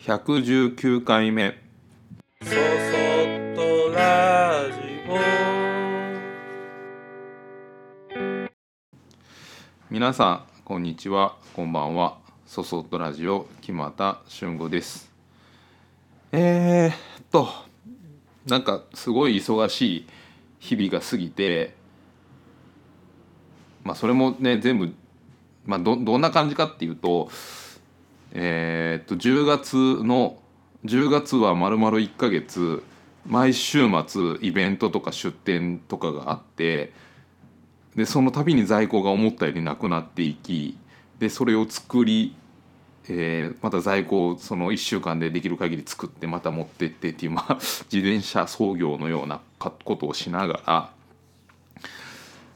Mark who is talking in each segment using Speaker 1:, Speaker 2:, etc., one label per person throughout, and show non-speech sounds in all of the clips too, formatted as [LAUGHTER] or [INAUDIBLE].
Speaker 1: 119回目。
Speaker 2: そそっとラジ
Speaker 1: 皆さんこんにちはこんばんは。そそっとラジオ木俣俊吾です。えー、っとなんかすごい忙しい日々が過ぎてまあそれもね全部、まあ、どどんな感じかっていうとえーっと10月の10月はまるまる1ヶ月毎週末イベントとか出店とかがあってでその度に在庫が思ったよりなくなっていきでそれを作り、えーまた在庫をその1週間でできる限り作ってまた持ってってっていう、まあ、[LAUGHS] 自転車操業のようなことをしながら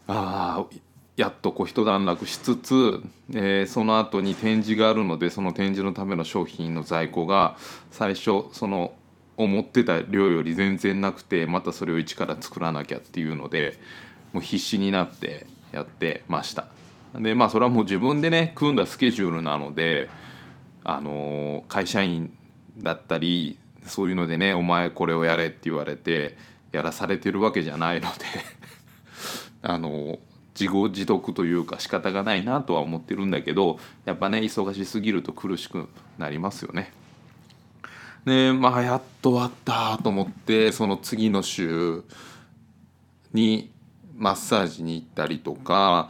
Speaker 1: あーやっとこう一段落しつつ、えーその後に展示があるのでその展示のための商品の在庫が最初その思ってた量より全然なくてまたそれを一から作らなきゃっていうのでもう必死になってやってました。でまあそれはもう自分でね組んだスケジュールなので、あの会社員だったりそういうのでね「お前これをやれ」って言われてやらされてるわけじゃないので [LAUGHS] あの自業自得というか仕方がないなとは思ってるんだけどやっぱね忙しすぎると苦しくなりますよね。でまあやっと終わったと思ってその次の週にマッサージに行ったりとか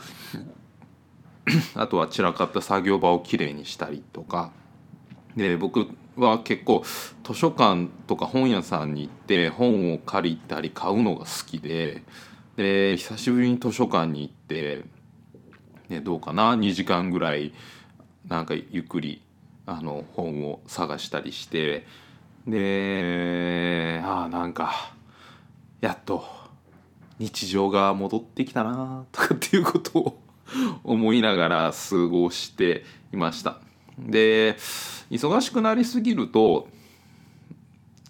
Speaker 1: [CLEARS THROAT] あとは散らかった作業場をきれいにしたりとかで僕は結構図書館とか本屋さんに行って本を借りたり買うのが好きでで久しぶりに図書館に行って、ね、どうかな？2時間ぐらいなんかゆっくりあの本を探したりしてでああなんかやっと日常が戻ってきたなとかっていうことを [LAUGHS] 思いながら過ごしていました。で忙しくなりすぎると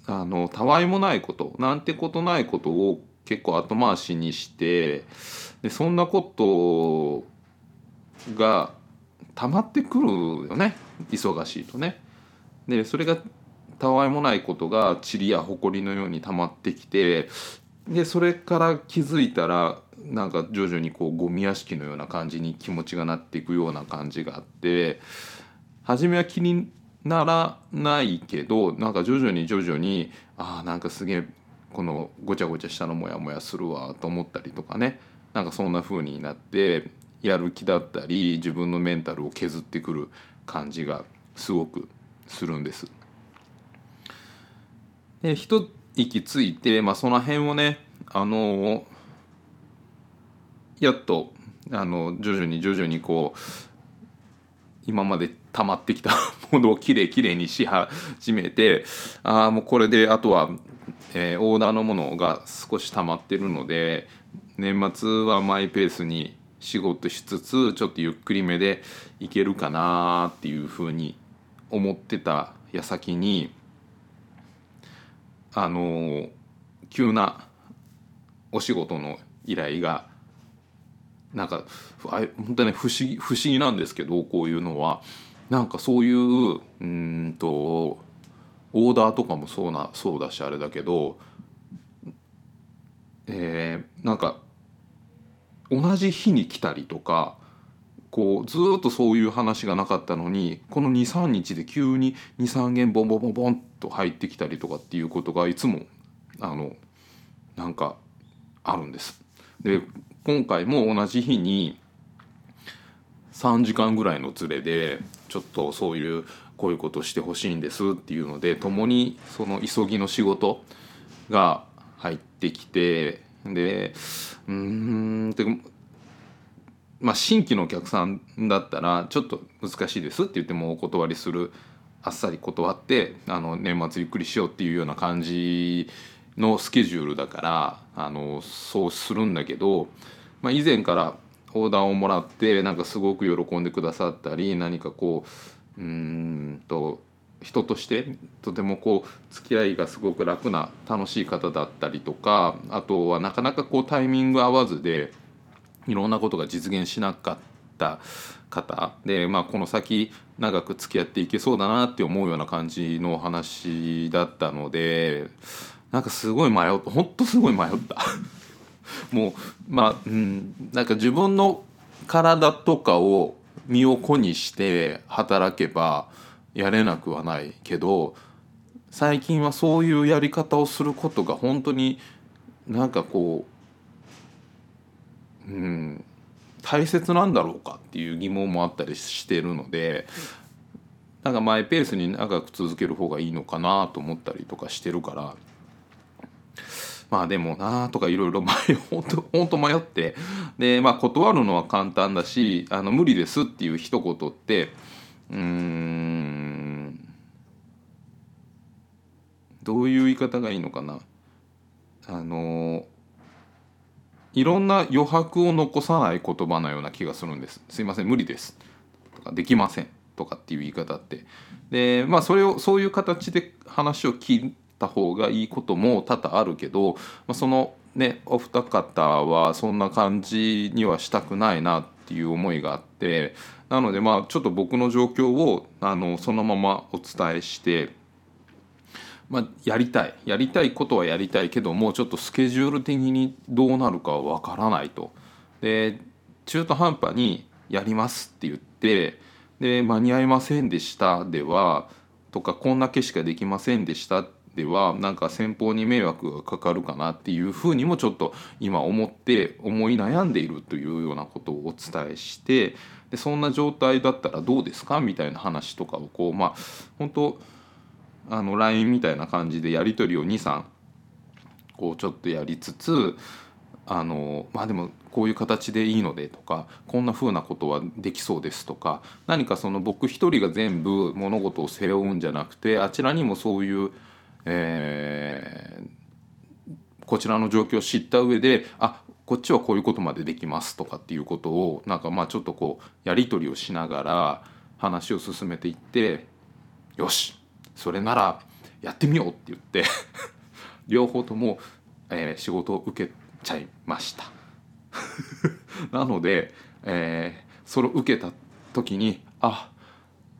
Speaker 1: あのたわいもないことなんてことないことを結構後回しにしてでそんなことが溜まってくるよね忙しいとね。でそれがたわいもないことが塵や埃のように溜まってきてでそれから気づいたらなんか徐々にこうゴミ屋敷のような感じに気持ちがなっていくような感じがあって初めは気にならないけどなんか徐々に徐々にああなんかすげえこのごちゃごちゃしたのモヤモヤするわと思ったりとかねなんかそんな風になってやる気だったり自分のメンタルを削ってくる感じがすごくするんです。で一息ついて、まあ、その辺をねあのやっとあの徐々に徐々にこう今まで溜まってきたものをきれいきれいにし始めてああもうこれであとは、えーオーダーのものが少し溜まってるので年末はマイペースに仕事しつつちょっとゆっくりめでいけるかなっていうふうに思ってた矢先にあの急なお仕事の依頼がなんかあ本当に不思議不思議なんですけどこういうのは。なんかそういううんとオーダーとかもそうなそうだしあれだけど、えーなんか同じ日に来たりとかこうずっとそういう話がなかったのにこの23日で急に23件ボンボンボンボンと入ってきたりとかっていうことがいつもあのなんかあるんです。で今回も同じ日に3時間ぐらいのズレでちょっとそういうこういうことしてほしいんですっていうので共にその急ぎの仕事が入ってきてでうーんてまあ新規のお客さんだったらちょっと難しいですって言ってもお断りするあっさり断ってあの年末ゆっくりしようっていうような感じのスケジュールだからあのそうするんだけど、まあ、以前からオーダーをもらってなんかすごく喜んでくださったり何かこううんと人としてとてもこう付き合いがすごく楽な楽しい方だったりとかあとはなかなかこうタイミング合わずでいろんなことが実現しなかった方。で、まあ、この先長く付き合っていけそうだなって思うような感じのお話だったのでなんかすごい迷ったほんとすごい迷った。[LAUGHS] もうまあうんなんか自分の体とかを身を粉にして働けばやれなくはないけど最近はそういうやり方をすることが本当になんかこううん大切なんだろうかっていう疑問もあったりしてるのでなんかマイペースに長く続ける方がいいのかなと思ったりとかしてるからまあでもなあとかいろいろ迷本当本当迷って。でまあ断るのは簡単だしあの無理ですっていう一言ってうーんどういう言い方がいいのかな。あのいろんな余白を残さない言葉のような気がするんです。すいません無理です。とかできません。とかっていう言い方って。でまあそれをそういう形で話を聞いた方がいいことも多々あるけど、まあ、そのねお二方はそんな感じにはしたくないなっていう思いがあってなのでまあちょっと僕の状況をあのそのままお伝えして。まあ、やりたいやりたいことはやりたいけどもちょっとスケジュール的にどうなるかは分からないと。で中途半端に「やります」って言ってで間に合いませんでしたではとかこんだけしかできませんでしたではなんか先方に迷惑がかかるかなっていうふうにもちょっと今思って思い悩んでいるというようなことをお伝えしてでそんな状態だったらどうですかみたいな話とかをこうまあ本当あの LINE みたいな感じでやり取りを23こうちょっとやりつつあのまあでもこういう形でいいのでとかこんな風なことはできそうですとか何かその僕一人が全部物事を背負うんじゃなくてあちらにもそういう、えーこちらの状況を知った上であこっちはこういうことまでできますとかっていうことをなんかまあちょっとこうやり取りをしながら話を進めていってよしそれならやってみようって言って [LAUGHS] 両方とも、えー仕事を受けちゃいました。[LAUGHS] なので、えーそれを受けた時にあ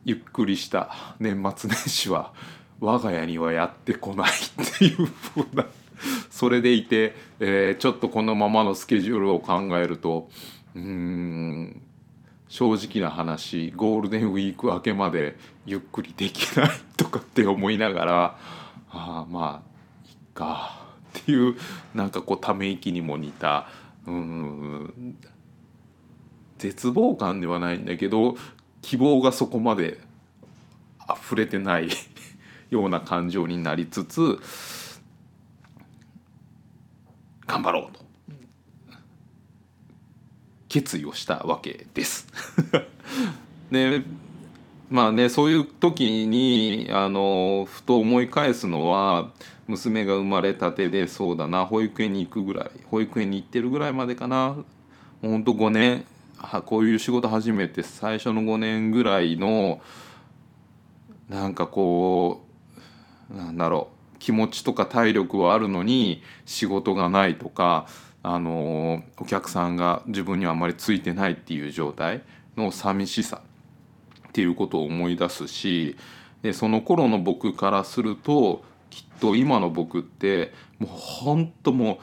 Speaker 1: ゆっくりした年末年始は我が家にはやってこないっていうふうなそれでいて、えーちょっとこのままのスケジュールを考えるとうん正直な話ゴールデンウィーク明けまでゆっくりできないとかって思いながらあまあいっかっていうなんかこうため息にも似たうん絶望感ではないんだけど希望がそこまで溢れてない。ような感情になりつつ頑張ろうと決意をしたわけです。で [LAUGHS] まあねそういう時にあのふと思い返すのは娘が生まれたてでそうだな保育園に行くぐらい保育園に行ってるぐらいまでかなほんと5年はこういう仕事始めて最初の5年ぐらいのなんかこうなんだろう。気持ちとか体力はあるのに仕事がないとかあのお客さんが自分にはあまりついてないっていう状態の寂しさ。っていうことを思い出すしでその頃の僕からするときっと今の僕ってもうほんともう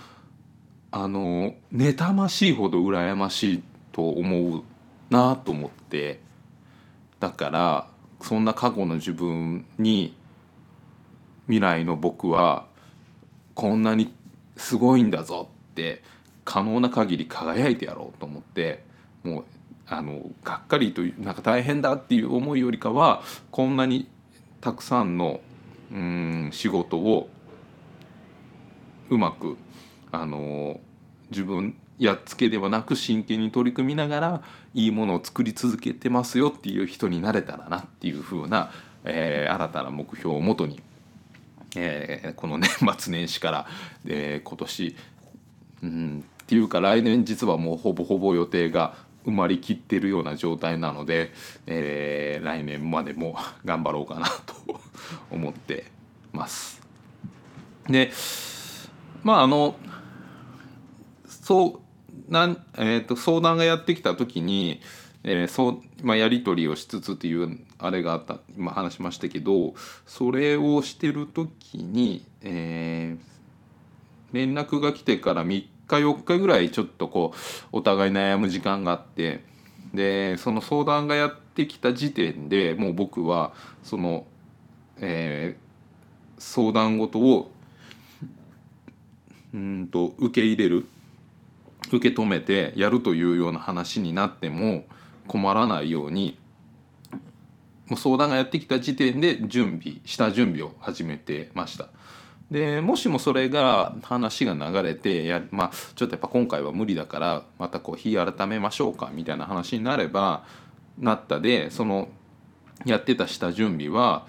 Speaker 1: あの妬ましいほど羨ましいと思うなと思って。だからそんな過去の自分に未来の僕はこんなにすごいんだぞって可能な限り輝いてやろうと思ってもうあのがっかりというなんか大変だっていう思いよりかはこんなにたくさんのうん仕事をうまくあの自分やっつけではなく真剣に取り組みながらいいものを作り続けてますよっていう人になれたらなっていう風な、えー新たな目標をもとに、えーこの年末年始から、えー今年うんっていうか来年実はもうほぼほぼ予定が埋まりきってるような状態なので、えー来年までも頑張ろうかなと思ってます。でまああのそうなん、えー、と相談がやってきた時にえーそうまあ、やり取りをしつつっていうあれがあった今話しましたけどそれをしてる時に、えー連絡が来てから3日4日ぐらいちょっとこうお互い悩む時間があってでその相談がやってきた時点でもう僕はその、えー相談事をうんと受け入れる受け止めてやるというような話になっても困らないようにもう相談がやってきた時点で準備下準備を始めてました。でもしもそれが話が流れてや、まあ、ちょっとやっぱ今回は無理だからまたこう日改めましょうかみたいな話になればなったでそのやってた下準備は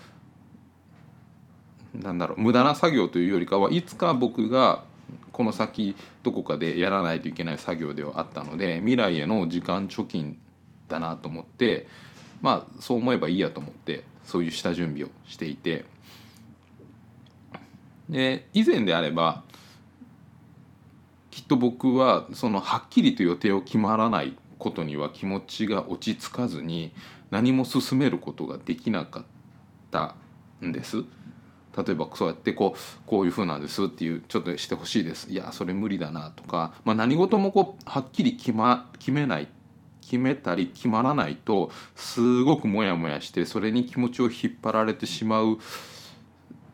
Speaker 1: なんだろう無駄な作業というよりかはいつか僕がこの先どこかでやらないといけない作業ではあったので未来への時間貯金だなと思ってまあそう思えばいいやと思ってそういう下準備をしていてで以前であればきっと僕はそのはっきりと予定を決まらないことには気持ちが落ち着かずに何も進めることができなかったんです。例えばそうやってこうこういう風なんですっていうちょっとしてほしいですいやそれ無理だなとか、まあ、何事もこうはっきり決,、ま、決めない決めたり決まらないとすごくモヤモヤしてそれに気持ちを引っ張られてしまう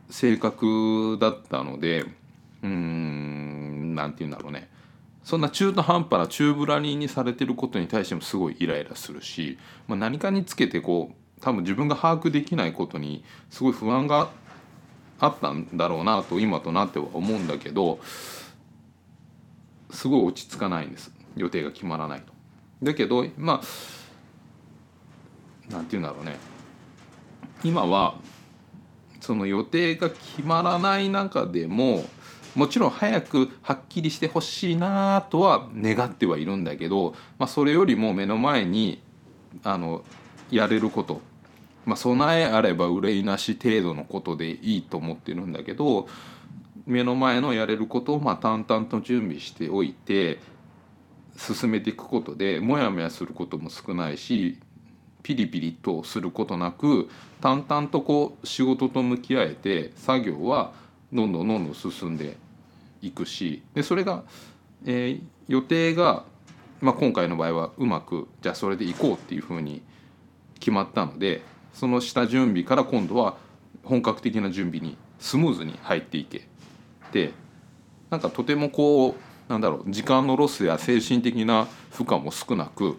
Speaker 1: 性格だったのでうーんなんて言うんだろうねそんな中途半端な宙ぶらりんにされてることに対してもすごいイライラするし、まあ、何かにつけてこう多分自分が把握できないことにすごい不安があったんだろうなと今となっては思うんだけどすごい落ち着かないんです予定が決まらないと。だけどまあなんて言うんだろうね。今はその予定が決まらない中でももちろん早くはっきりしてほしいなとは願ってはいるんだけど、まあ、それよりも目の前にあのやれることまあ、備えあれば憂いなし程度のことでいいと思ってるんだけど目の前のやれることをまあ淡々と準備しておいて進めていくことでモヤモヤすることも少ないしピリピリとすることなく淡々とこう仕事と向き合えて作業はどんどんどんどん進んでいくしでそれが、えー予定が、まあ、今回の場合はうまくじゃあそれでいこうっていうふうに決まったのでその下準備から今度は本格的な準備にスムーズに入っていけでなんかとてもこうなんだろう時間のロスや精神的な負荷も少なく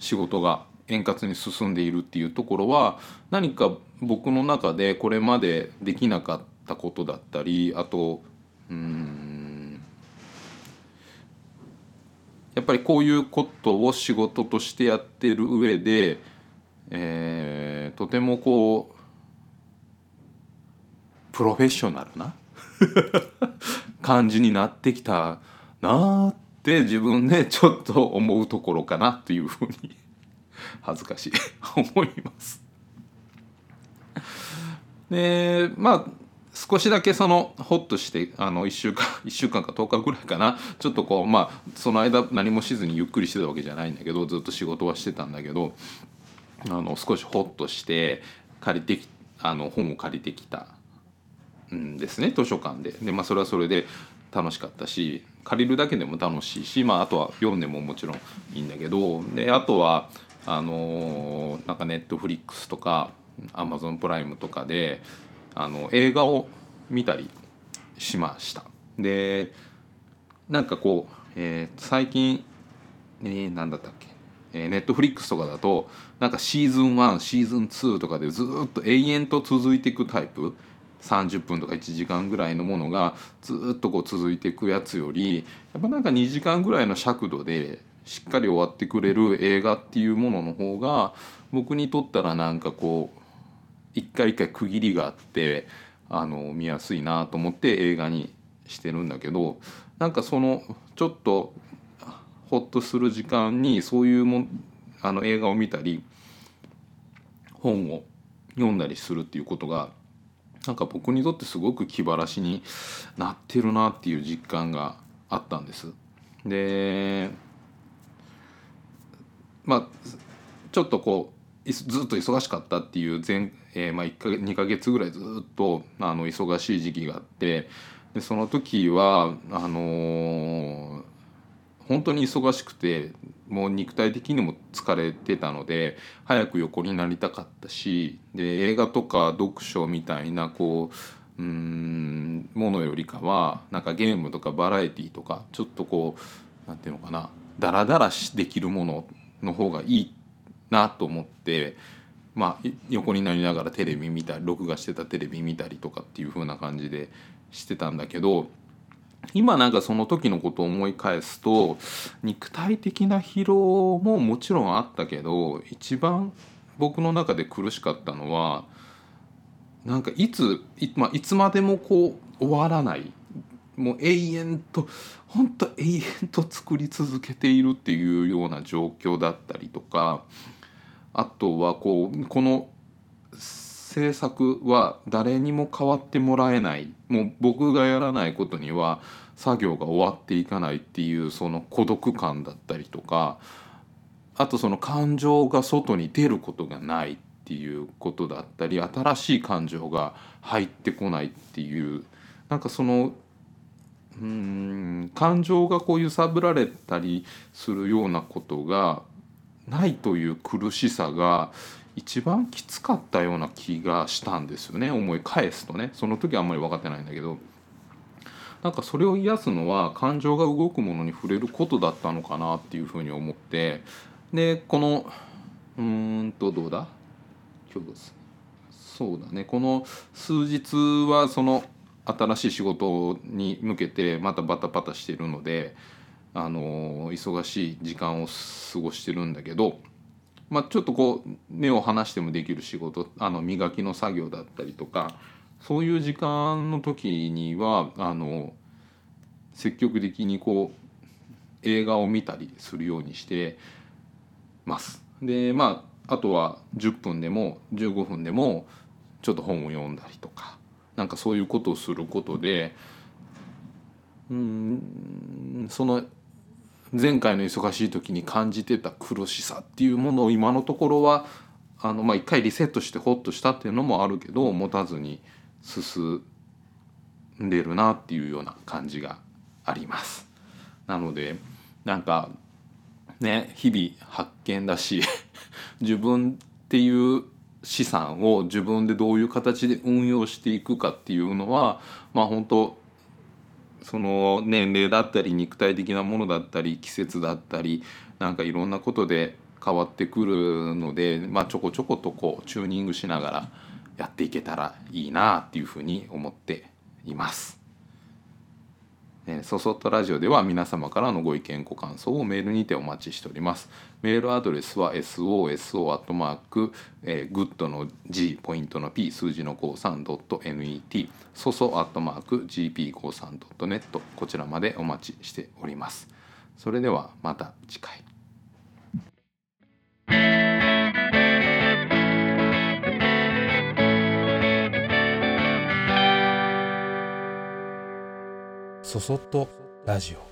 Speaker 1: 仕事が円滑に進んでいるっていうところは何か僕の中でこれまでできなかったことだったりあとうんやっぱりこういうことを仕事としてやってる上で、えーとてもこうプロフェッショナルな [LAUGHS] 感じになってきたなあって自分でちょっと思うところかなというふうに [LAUGHS] 恥ずかしい。[LAUGHS] 思います。でまあ少しだけそのホッとしてあの1週間1週間か10日ぐらいかな。ちょっとこうまあその間何もしずにゆっくりしてたわけじゃないんだけどずっと仕事はしてたんだけどあの少しホッとして借りてきあの本を借りてきた。んですね図書館でで、まあ、それはそれで楽しかったし借りるだけでも楽しいし、まあ、あとは読んでももちろんいいんだけどであとはあのーなんかネットフリックスとかアマゾンプライムとかであの映画を見たりしました。でなんかこう、えー最近、えー、何だったっけ？えネットフリックスとかだとなんかシーズン1シーズン2とかでずっと永遠と続いていくタイプ30分とか1時間ぐらいのものがずっとこう続いていくやつよりやっぱなんか2時間ぐらいの尺度でしっかり終わってくれる映画っていうものの方が僕にとったらなんかこう一回一回区切りがあってあの見やすいなと思って映画にしてるんだけどなんかそのちょっとホッとする時間にそういうもあの映画を見たり本を読んだりするっていうことがなんか僕にとってすごく気晴らしになってるなっていう実感があったんです。でまあちょっとこうずっと忙しかったっていう前、えーまあ、1か2ヶ月ぐらいずっとあの忙しい時期があってでその時はあのー本当に忙しくてもう肉体的にも疲れてたので早く横になりたかったしで映画とか読書みたいなこううんものよりかはなんかゲームとかバラエティとかちょっとこうなんていうのかなダラダラできるものの方がいいなと思って。まあ、横になりながらテレビ見たり録画してたテレビ見たりとかっていう風な感じでしてたんだけど今なんかその時のことを思い返すと肉体的な疲労ももちろんあったけど一番僕の中で苦しかったのはなんかいつい,、まあ、いつまでもこう終わらない。もう永遠と本当永遠と作り続けているっていうような状況だったりとかあとはこうこの制作は誰にも変わってもらえない。もう僕がやらないことには作業が終わっていかないっていうその孤独感だったりとかあとその感情が外に出ることがないっていうことだったり新しい感情が入ってこないっていうなんかそのうん感情がこう揺さぶられたりするようなことがないという苦しさが一番きつかったような気がしたんですよね。思い返すとね。その時はあんまり分かってないんだけど。なんかそれを癒すのは感情が動くものに触れることだったのかなっていうふうに思って。でこのうーんとどうだ？今日ですそうだね。この数日はその新しい仕事に向けてまたバタバタしてるのであの忙しい時間を過ごしてるんだけど、まあ、ちょっとこう目を離してもできる仕事あの磨きの作業だったりとかそういう時間の時にはあの積極的にこう映画を見たりするようにしてます。でまああとは10分でも15分でもちょっと本を読んだりとかなんかそういうことをすることでうんその前回の忙しい時に感じてた苦しさっていうものを今のところはあの、まあ、一回リセットしてホッとしたっていうのもあるけど持たずに進んでるなっていうような感じがあります。なのでなんかね日々発見だし [LAUGHS] 自分っていう資産を自分でどういう形で運用していくかっていうのはまあ本当その年齢だったり肉体的なものだったり季節だったりなんかいろんなことで変わってくるので、まあ、ちょこちょことこうチューニングしながらやっていけたらいいなっていうふうに思っています。えーそそっとラジオでは皆様からのご意見ご感想をメールにてお待ちしております。メールアドレスは soso アットマークえーグッドの G ポイントの P 数字の 53.net そそ gp53.net こちらまでお待ちしております。それではまた次回。
Speaker 3: そそっとラジオ。